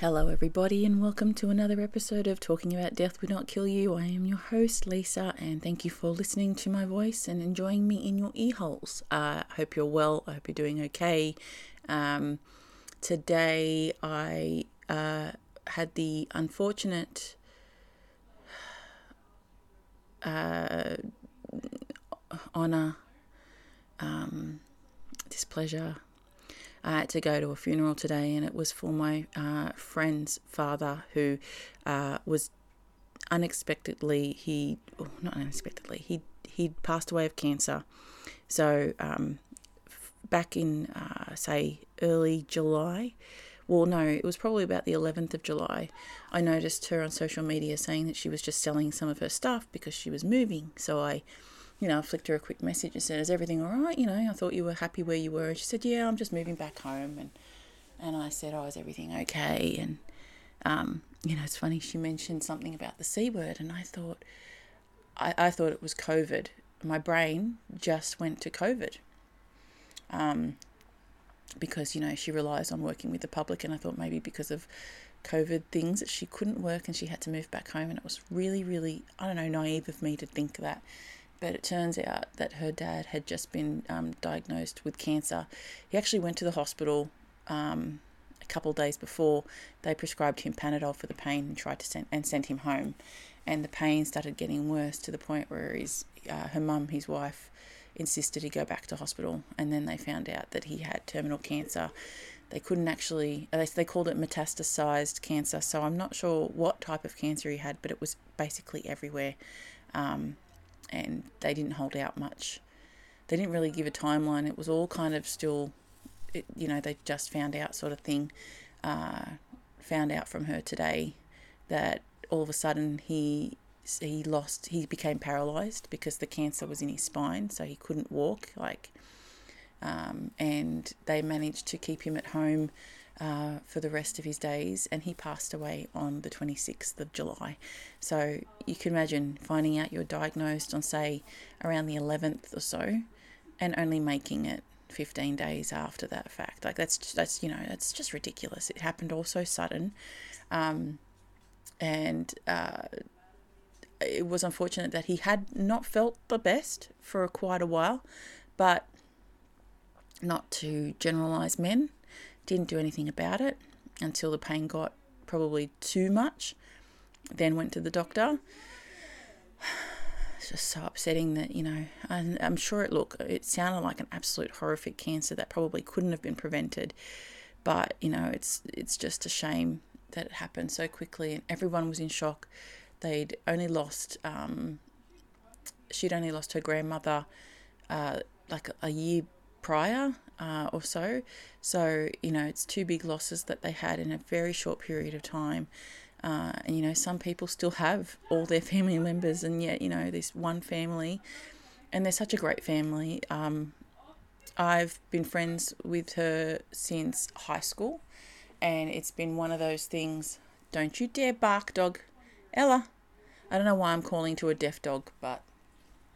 Hello, everybody, and welcome to another episode of Talking About Death Would Not Kill You. I am your host, Lisa, and thank you for listening to my voice and enjoying me in your ear holes. Uh, I hope you're well. I hope you're doing okay. Um, today, I uh, had the unfortunate uh, honor, um, displeasure, I had to go to a funeral today, and it was for my uh, friend's father who uh, was unexpectedly he oh, not unexpectedly he he passed away of cancer. So um, back in uh, say early July. Well, no, it was probably about the 11th of July. I noticed her on social media saying that she was just selling some of her stuff because she was moving. So I you know, I flicked her a quick message and said, "Is everything all right?" You know, I thought you were happy where you were. She said, "Yeah, I'm just moving back home." And and I said, "Oh, is everything okay?" And um, you know, it's funny. She mentioned something about the c word, and I thought, I, I thought it was COVID. My brain just went to COVID. Um, because you know she relies on working with the public, and I thought maybe because of COVID things that she couldn't work and she had to move back home, and it was really, really I don't know naive of me to think that but it turns out that her dad had just been um, diagnosed with cancer. He actually went to the hospital um, a couple days before. They prescribed him Panadol for the pain and tried to send and sent him home. And the pain started getting worse to the point where his uh, her mum, his wife, insisted he go back to hospital. And then they found out that he had terminal cancer. They couldn't actually, they, they called it metastasized cancer. So I'm not sure what type of cancer he had, but it was basically everywhere. Um, and they didn't hold out much. They didn't really give a timeline. It was all kind of still, it, you know, they just found out sort of thing. Uh, found out from her today that all of a sudden he he lost he became paralyzed because the cancer was in his spine, so he couldn't walk. Like, um, and they managed to keep him at home uh, for the rest of his days, and he passed away on the 26th of July. So you can imagine finding out you're diagnosed on, say, around the 11th or so, and only making it 15 days after that fact. Like that's that's you know that's just ridiculous. It happened all so sudden, um, and uh, it was unfortunate that he had not felt the best for quite a while, but not to generalize men didn't do anything about it until the pain got probably too much. Then went to the doctor. It's just so upsetting that, you know, I'm, I'm sure it look it sounded like an absolute horrific cancer that probably couldn't have been prevented. But, you know, it's it's just a shame that it happened so quickly and everyone was in shock. They'd only lost um, she'd only lost her grandmother uh, like a year prior uh, or so. So, you know, it's two big losses that they had in a very short period of time. Uh, and, you know, some people still have all their family members, and yet, you know, this one family, and they're such a great family. Um, I've been friends with her since high school, and it's been one of those things. Don't you dare bark, dog. Ella. I don't know why I'm calling to a deaf dog, but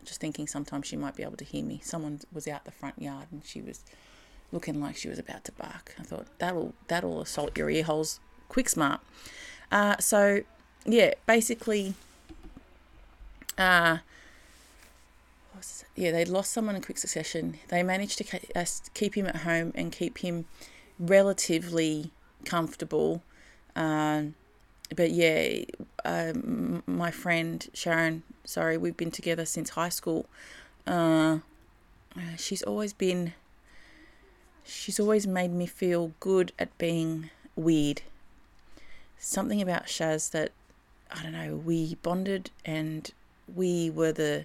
just thinking sometimes she might be able to hear me. Someone was out the front yard and she was looking like she was about to bark. I thought that'll that'll assault your ear holes quick smart. Uh, so yeah, basically, uh, yeah, they'd lost someone in quick succession. They managed to uh, keep him at home and keep him relatively comfortable. Um, but yeah, um, my friend Sharon, sorry, we've been together since high school. Uh, she's always been, she's always made me feel good at being weird. Something about Shaz that, I don't know, we bonded and we were the,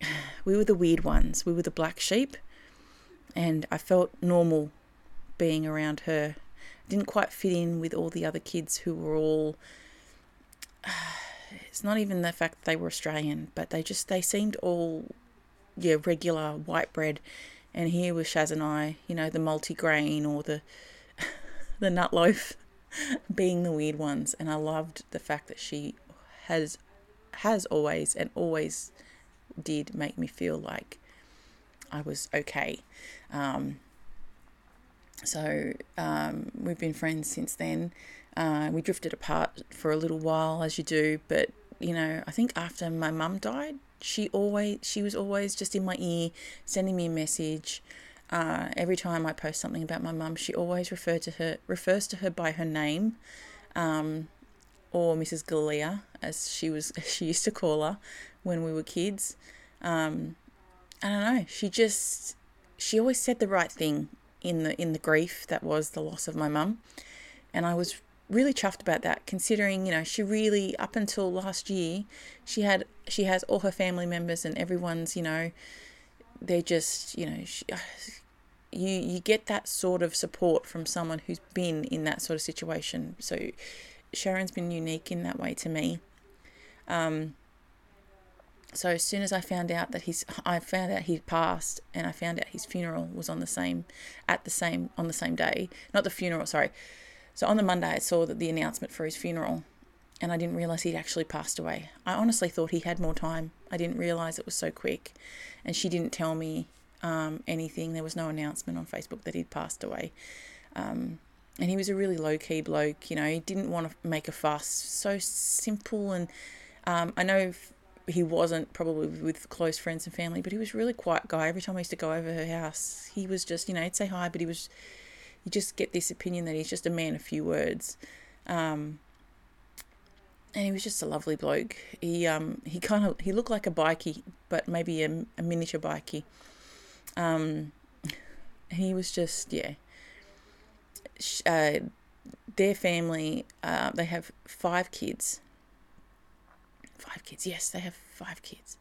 we were the weird ones. We were the black sheep. And I felt normal being around her didn't quite fit in with all the other kids who were all it's not even the fact that they were Australian, but they just they seemed all yeah, regular white bread and here was Shaz and I, you know, the multi-grain or the the nut loaf being the weird ones and I loved the fact that she has has always and always did make me feel like I was okay. Um, so um, we've been friends since then. Uh, we drifted apart for a little while, as you do, but you know, I think after my mum died, she always she was always just in my ear, sending me a message. Uh, every time I post something about my mum, she always referred to her refers to her by her name, um, or Mrs. Galea, as she was she used to call her when we were kids. Um, I don't know. She just she always said the right thing in the in the grief that was the loss of my mum, and I was really chuffed about that considering you know she really up until last year she had she has all her family members and everyone's you know they're just you know she, you you get that sort of support from someone who's been in that sort of situation. So sharon's been unique in that way to me. Um, so as soon as I found out that he's, I found out he'd passed, and I found out his funeral was on the same, at the same on the same day. Not the funeral, sorry. So on the Monday, I saw that the announcement for his funeral, and I didn't realize he'd actually passed away. I honestly thought he had more time. I didn't realize it was so quick, and she didn't tell me um, anything. There was no announcement on Facebook that he'd passed away. Um, and he was a really low key bloke. You know, he didn't want to make a fuss. So simple and. Um, I know he wasn't probably with close friends and family, but he was really quiet guy. Every time I used to go over her house, he was just, you know, he'd say hi, but he was, you just get this opinion that he's just a man of few words. Um, and he was just a lovely bloke. He um he kind of he looked like a bikie, but maybe a, a miniature bikie. Um, he was just yeah. Uh, their family, uh, they have five kids, Five kids. Yes, they have five kids.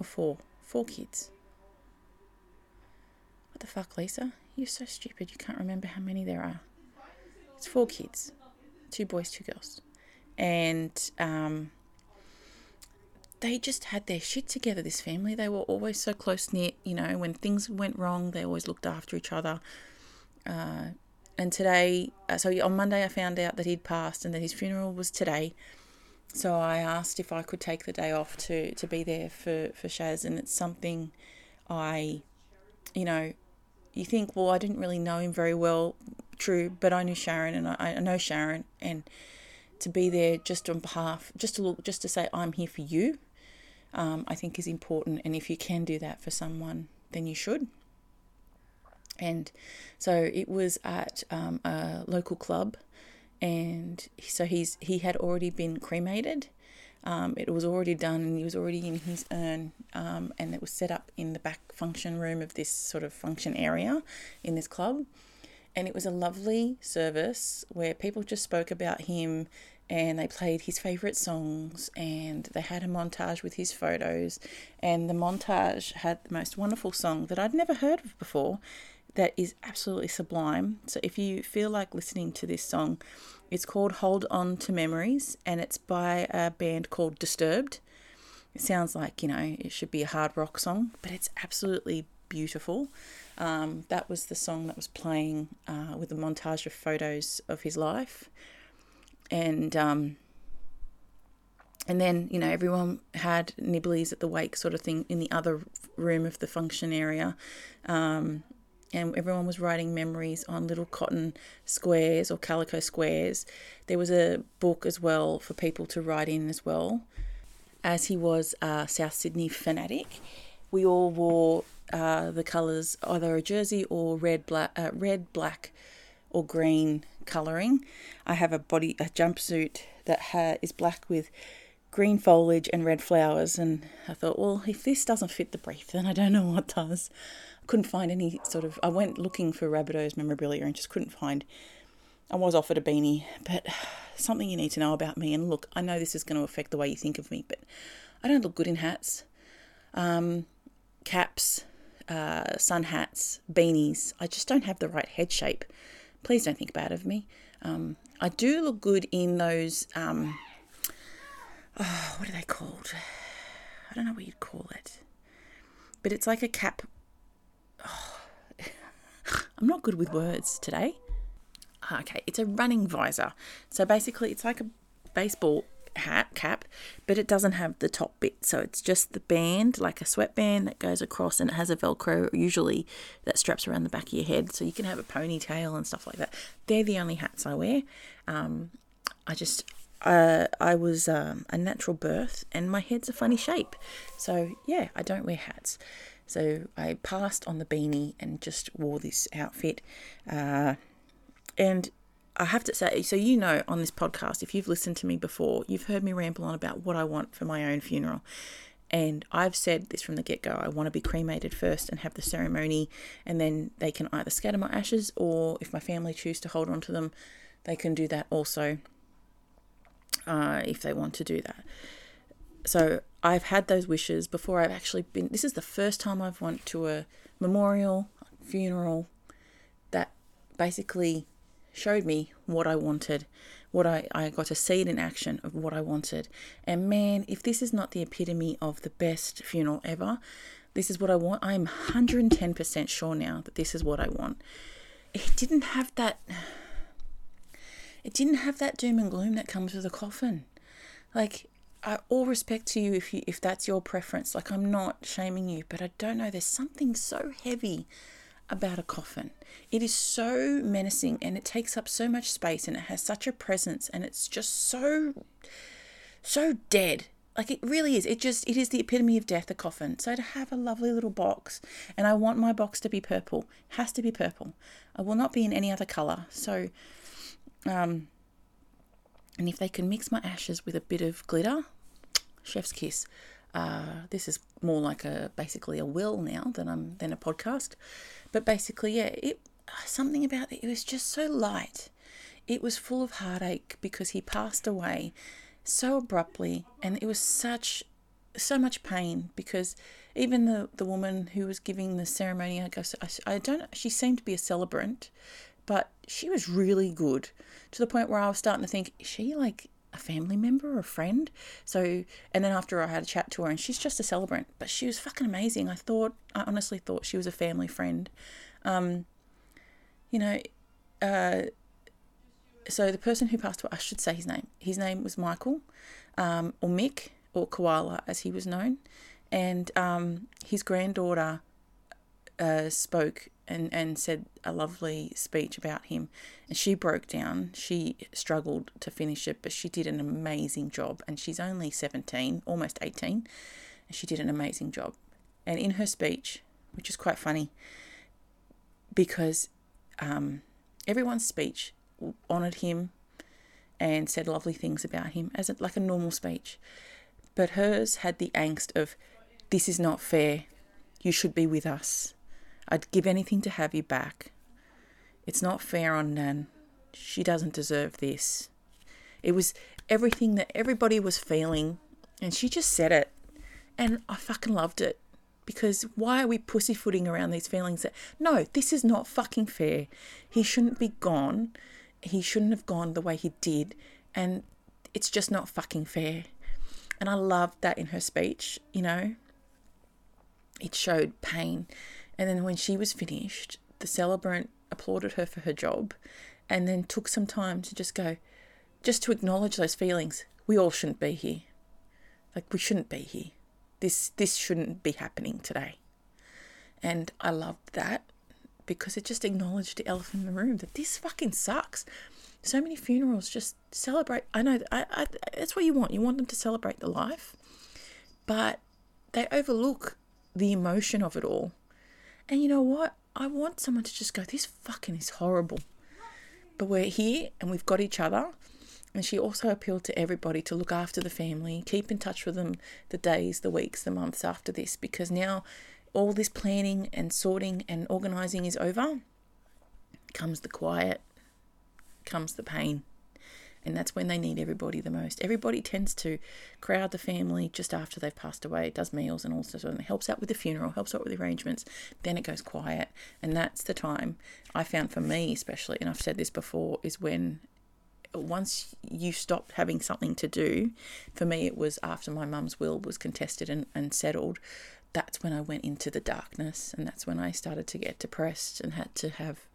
Or four. Four kids. What the fuck, Lisa? You're so stupid. You can't remember how many there are. It's four kids two boys, two girls. And um, they just had their shit together, this family. They were always so close knit. You know, when things went wrong, they always looked after each other. Uh, and today, uh, so on Monday, I found out that he'd passed and that his funeral was today. So I asked if I could take the day off to, to be there for, for Shaz, and it's something I, you know, you think, well, I didn't really know him very well, true, but I knew Sharon and I, I know Sharon, and to be there just on behalf, just to look, just to say, I'm here for you, um, I think is important. And if you can do that for someone, then you should. And so it was at um, a local club, and so he's he had already been cremated. Um, it was already done, and he was already in his urn, um, and it was set up in the back function room of this sort of function area in this club. And it was a lovely service where people just spoke about him and they played his favourite songs and they had a montage with his photos. And the montage had the most wonderful song that I'd never heard of before that is absolutely sublime. So if you feel like listening to this song, it's called Hold On to Memories and it's by a band called Disturbed. It sounds like, you know, it should be a hard rock song, but it's absolutely beautiful. Um, that was the song that was playing uh, with a montage of photos of his life. And um, and then you know everyone had nibblies at the wake sort of thing in the other room of the function area um, and everyone was writing memories on little cotton squares or calico squares. There was a book as well for people to write in as well. As he was a South Sydney fanatic, we all wore uh, the colours either a jersey or red, black, uh, red, black, or green colouring. I have a body a jumpsuit that ha- is black with green foliage and red flowers, and I thought, well, if this doesn't fit the brief, then I don't know what does I couldn't find any sort of. I went looking for Rabbitohs memorabilia and just couldn't find. I was offered a beanie, but something you need to know about me. And look, I know this is going to affect the way you think of me, but I don't look good in hats, um, caps, uh, sun hats, beanies. I just don't have the right head shape. Please don't think bad of me. Um, I do look good in those. Um, oh, what are they called? I don't know what you'd call it, but it's like a cap Oh, I'm not good with words today. Ah, okay, it's a running visor. So basically, it's like a baseball hat cap, but it doesn't have the top bit. So it's just the band, like a sweatband that goes across and it has a Velcro usually that straps around the back of your head. So you can have a ponytail and stuff like that. They're the only hats I wear. Um, I just, uh, I was um, a natural birth and my head's a funny shape. So yeah, I don't wear hats. So I passed on the beanie and just wore this outfit. Uh, and I have to say, so you know, on this podcast, if you've listened to me before, you've heard me ramble on about what I want for my own funeral. And I've said this from the get go I want to be cremated first and have the ceremony, and then they can either scatter my ashes or if my family choose to hold on to them, they can do that also uh, if they want to do that. So I've had those wishes before I've actually been. This is the first time I've went to a memorial, funeral that basically showed me what I wanted, what I, I got to see it in action of what I wanted. And man, if this is not the epitome of the best funeral ever, this is what I want. I'm 110% sure now that this is what I want. It didn't have that it didn't have that doom and gloom that comes with a coffin. Like I, all respect to you if you if that's your preference. Like I'm not shaming you, but I don't know. There's something so heavy about a coffin. It is so menacing and it takes up so much space and it has such a presence and it's just so so dead. Like it really is. It just it is the epitome of death, a coffin. So to have a lovely little box, and I want my box to be purple. Has to be purple. I will not be in any other colour. So um and if they can mix my ashes with a bit of glitter, chef's kiss. Uh, this is more like a basically a will now than I'm than a podcast. But basically, yeah, it something about it. It was just so light. It was full of heartache because he passed away so abruptly, and it was such so much pain because even the the woman who was giving the ceremony, I guess I, I don't. She seemed to be a celebrant, but she was really good to the point where I was starting to think, is she like a family member or a friend. So, and then after I had a chat to her, and she's just a celebrant, but she was fucking amazing. I thought, I honestly thought she was a family friend. Um, you know, uh, so the person who passed away, I should say his name. His name was Michael, um, or Mick, or Koala as he was known, and um, his granddaughter uh, spoke and, and said a lovely speech about him. And she broke down. She struggled to finish it, but she did an amazing job. And she's only 17, almost 18. And she did an amazing job. And in her speech, which is quite funny, because um, everyone's speech honoured him and said lovely things about him as a, like a normal speech. But hers had the angst of, this is not fair. You should be with us I'd give anything to have you back. It's not fair on Nan. She doesn't deserve this. It was everything that everybody was feeling, and she just said it. And I fucking loved it. Because why are we pussyfooting around these feelings that, no, this is not fucking fair. He shouldn't be gone. He shouldn't have gone the way he did. And it's just not fucking fair. And I loved that in her speech, you know. It showed pain and then when she was finished, the celebrant applauded her for her job and then took some time to just go, just to acknowledge those feelings. We all shouldn't be here. Like, we shouldn't be here. This, this shouldn't be happening today. And I loved that because it just acknowledged the elephant in the room that this fucking sucks. So many funerals just celebrate. I know I, I, that's what you want. You want them to celebrate the life, but they overlook the emotion of it all and you know what? I want someone to just go, this fucking is horrible. But we're here and we've got each other. And she also appealed to everybody to look after the family, keep in touch with them the days, the weeks, the months after this, because now all this planning and sorting and organising is over. Comes the quiet, comes the pain and that's when they need everybody the most. Everybody tends to crowd the family just after they've passed away. It does meals and all sorts of, helps out with the funeral, helps out with the arrangements. Then it goes quiet, and that's the time I found for me, especially, and I've said this before, is when once you stop having something to do, for me it was after my mum's will was contested and, and settled. That's when I went into the darkness, and that's when I started to get depressed and had to have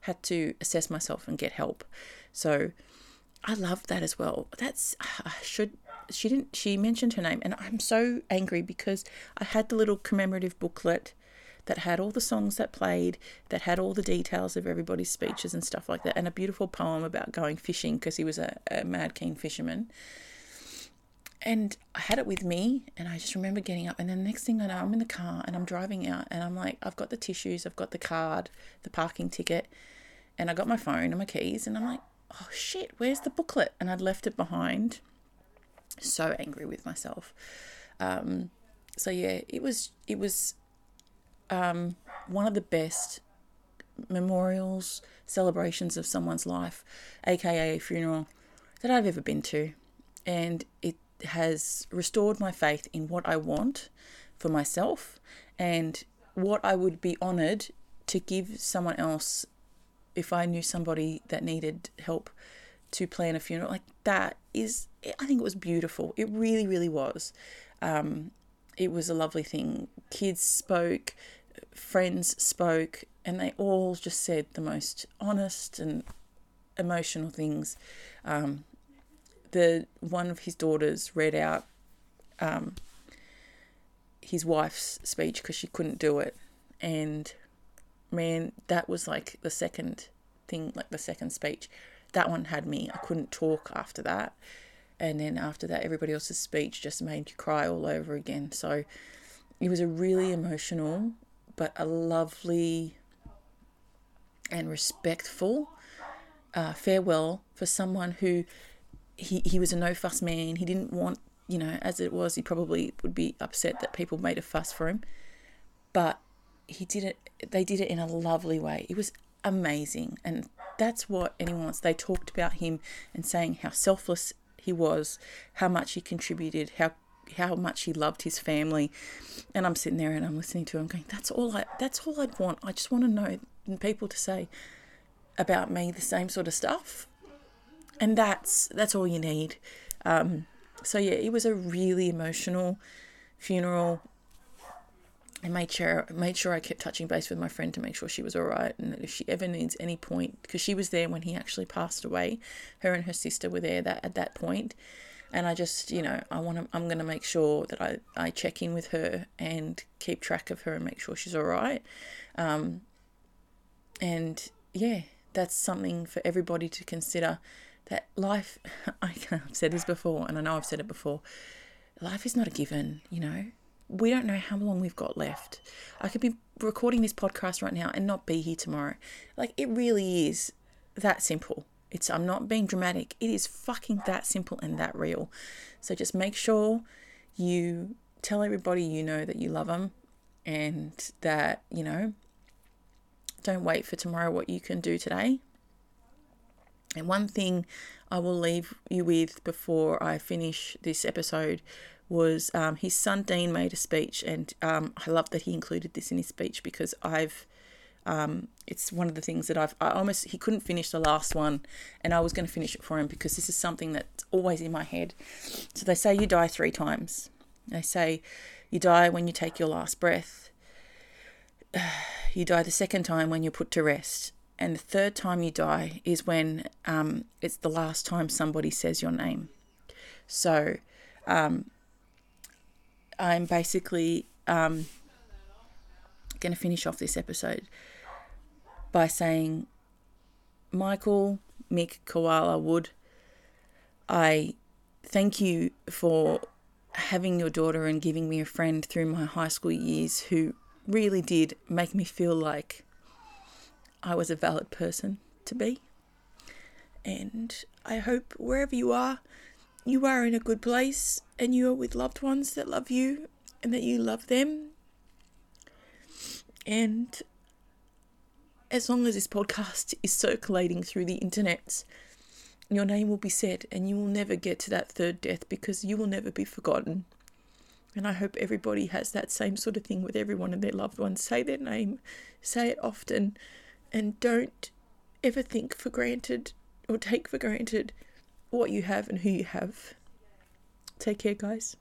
had to assess myself and get help. So I love that as well. That's I should she didn't she mentioned her name and I'm so angry because I had the little commemorative booklet that had all the songs that played, that had all the details of everybody's speeches and stuff like that, and a beautiful poem about going fishing because he was a, a mad keen fisherman. And I had it with me, and I just remember getting up. And then the next thing I know, I'm in the car and I'm driving out, and I'm like, I've got the tissues, I've got the card, the parking ticket, and I got my phone and my keys, and I'm like, oh shit, where's the booklet? And I'd left it behind. So angry with myself. Um, so yeah, it was it was um, one of the best memorials, celebrations of someone's life, aka a funeral, that I've ever been to. And it has restored my faith in what I want for myself and what I would be honoured to give someone else if I knew somebody that needed help to plan a funeral. Like that is, I think it was beautiful. It really, really was. Um, it was a lovely thing. Kids spoke, friends spoke, and they all just said the most honest and emotional things. Um, the one of his daughters read out um, his wife's speech because she couldn't do it, and man, that was like the second thing, like the second speech. That one had me. I couldn't talk after that. And then after that, everybody else's speech just made you cry all over again. So it was a really emotional but a lovely and respectful uh, farewell for someone who he, he was a no fuss man. He didn't want, you know, as it was, he probably would be upset that people made a fuss for him. But he did it, they did it in a lovely way. It was amazing. And that's what anyone wants. They talked about him and saying how selfless he was, how much he contributed, how how much he loved his family. And I'm sitting there and I'm listening to him going, that's all I that's all I'd want. I just want to know people to say about me the same sort of stuff. And that's that's all you need. Um, so yeah, it was a really emotional funeral. I made sure made sure I kept touching base with my friend to make sure she was all right, and that if she ever needs any point, because she was there when he actually passed away, her and her sister were there that at that point, and I just you know I want to I'm going to make sure that I I check in with her and keep track of her and make sure she's all right. Um, and yeah that's something for everybody to consider that life I've said this before and I know I've said it before. Life is not a given you know we don't know how long we've got left I could be recording this podcast right now and not be here tomorrow like it really is that simple it's I'm not being dramatic. It is fucking that simple and that real. So just make sure you tell everybody you know that you love them and that, you know, don't wait for tomorrow what you can do today. And one thing I will leave you with before I finish this episode was um, his son Dean made a speech, and um, I love that he included this in his speech because I've um, it's one of the things that I've I almost he couldn't finish the last one, and I was going to finish it for him because this is something that's always in my head. So they say you die three times. They say you die when you take your last breath. You die the second time when you're put to rest, and the third time you die is when um, it's the last time somebody says your name. So um, I'm basically um, going to finish off this episode by saying, Michael, Mick, Koala Wood, I thank you for having your daughter and giving me a friend through my high school years who really did make me feel like I was a valid person to be. And I hope wherever you are, you are in a good place and you are with loved ones that love you and that you love them. And as long as this podcast is circulating through the internet, your name will be said and you will never get to that third death because you will never be forgotten. And I hope everybody has that same sort of thing with everyone and their loved ones. Say their name, say it often, and don't ever think for granted or take for granted what you have and who you have. Take care, guys.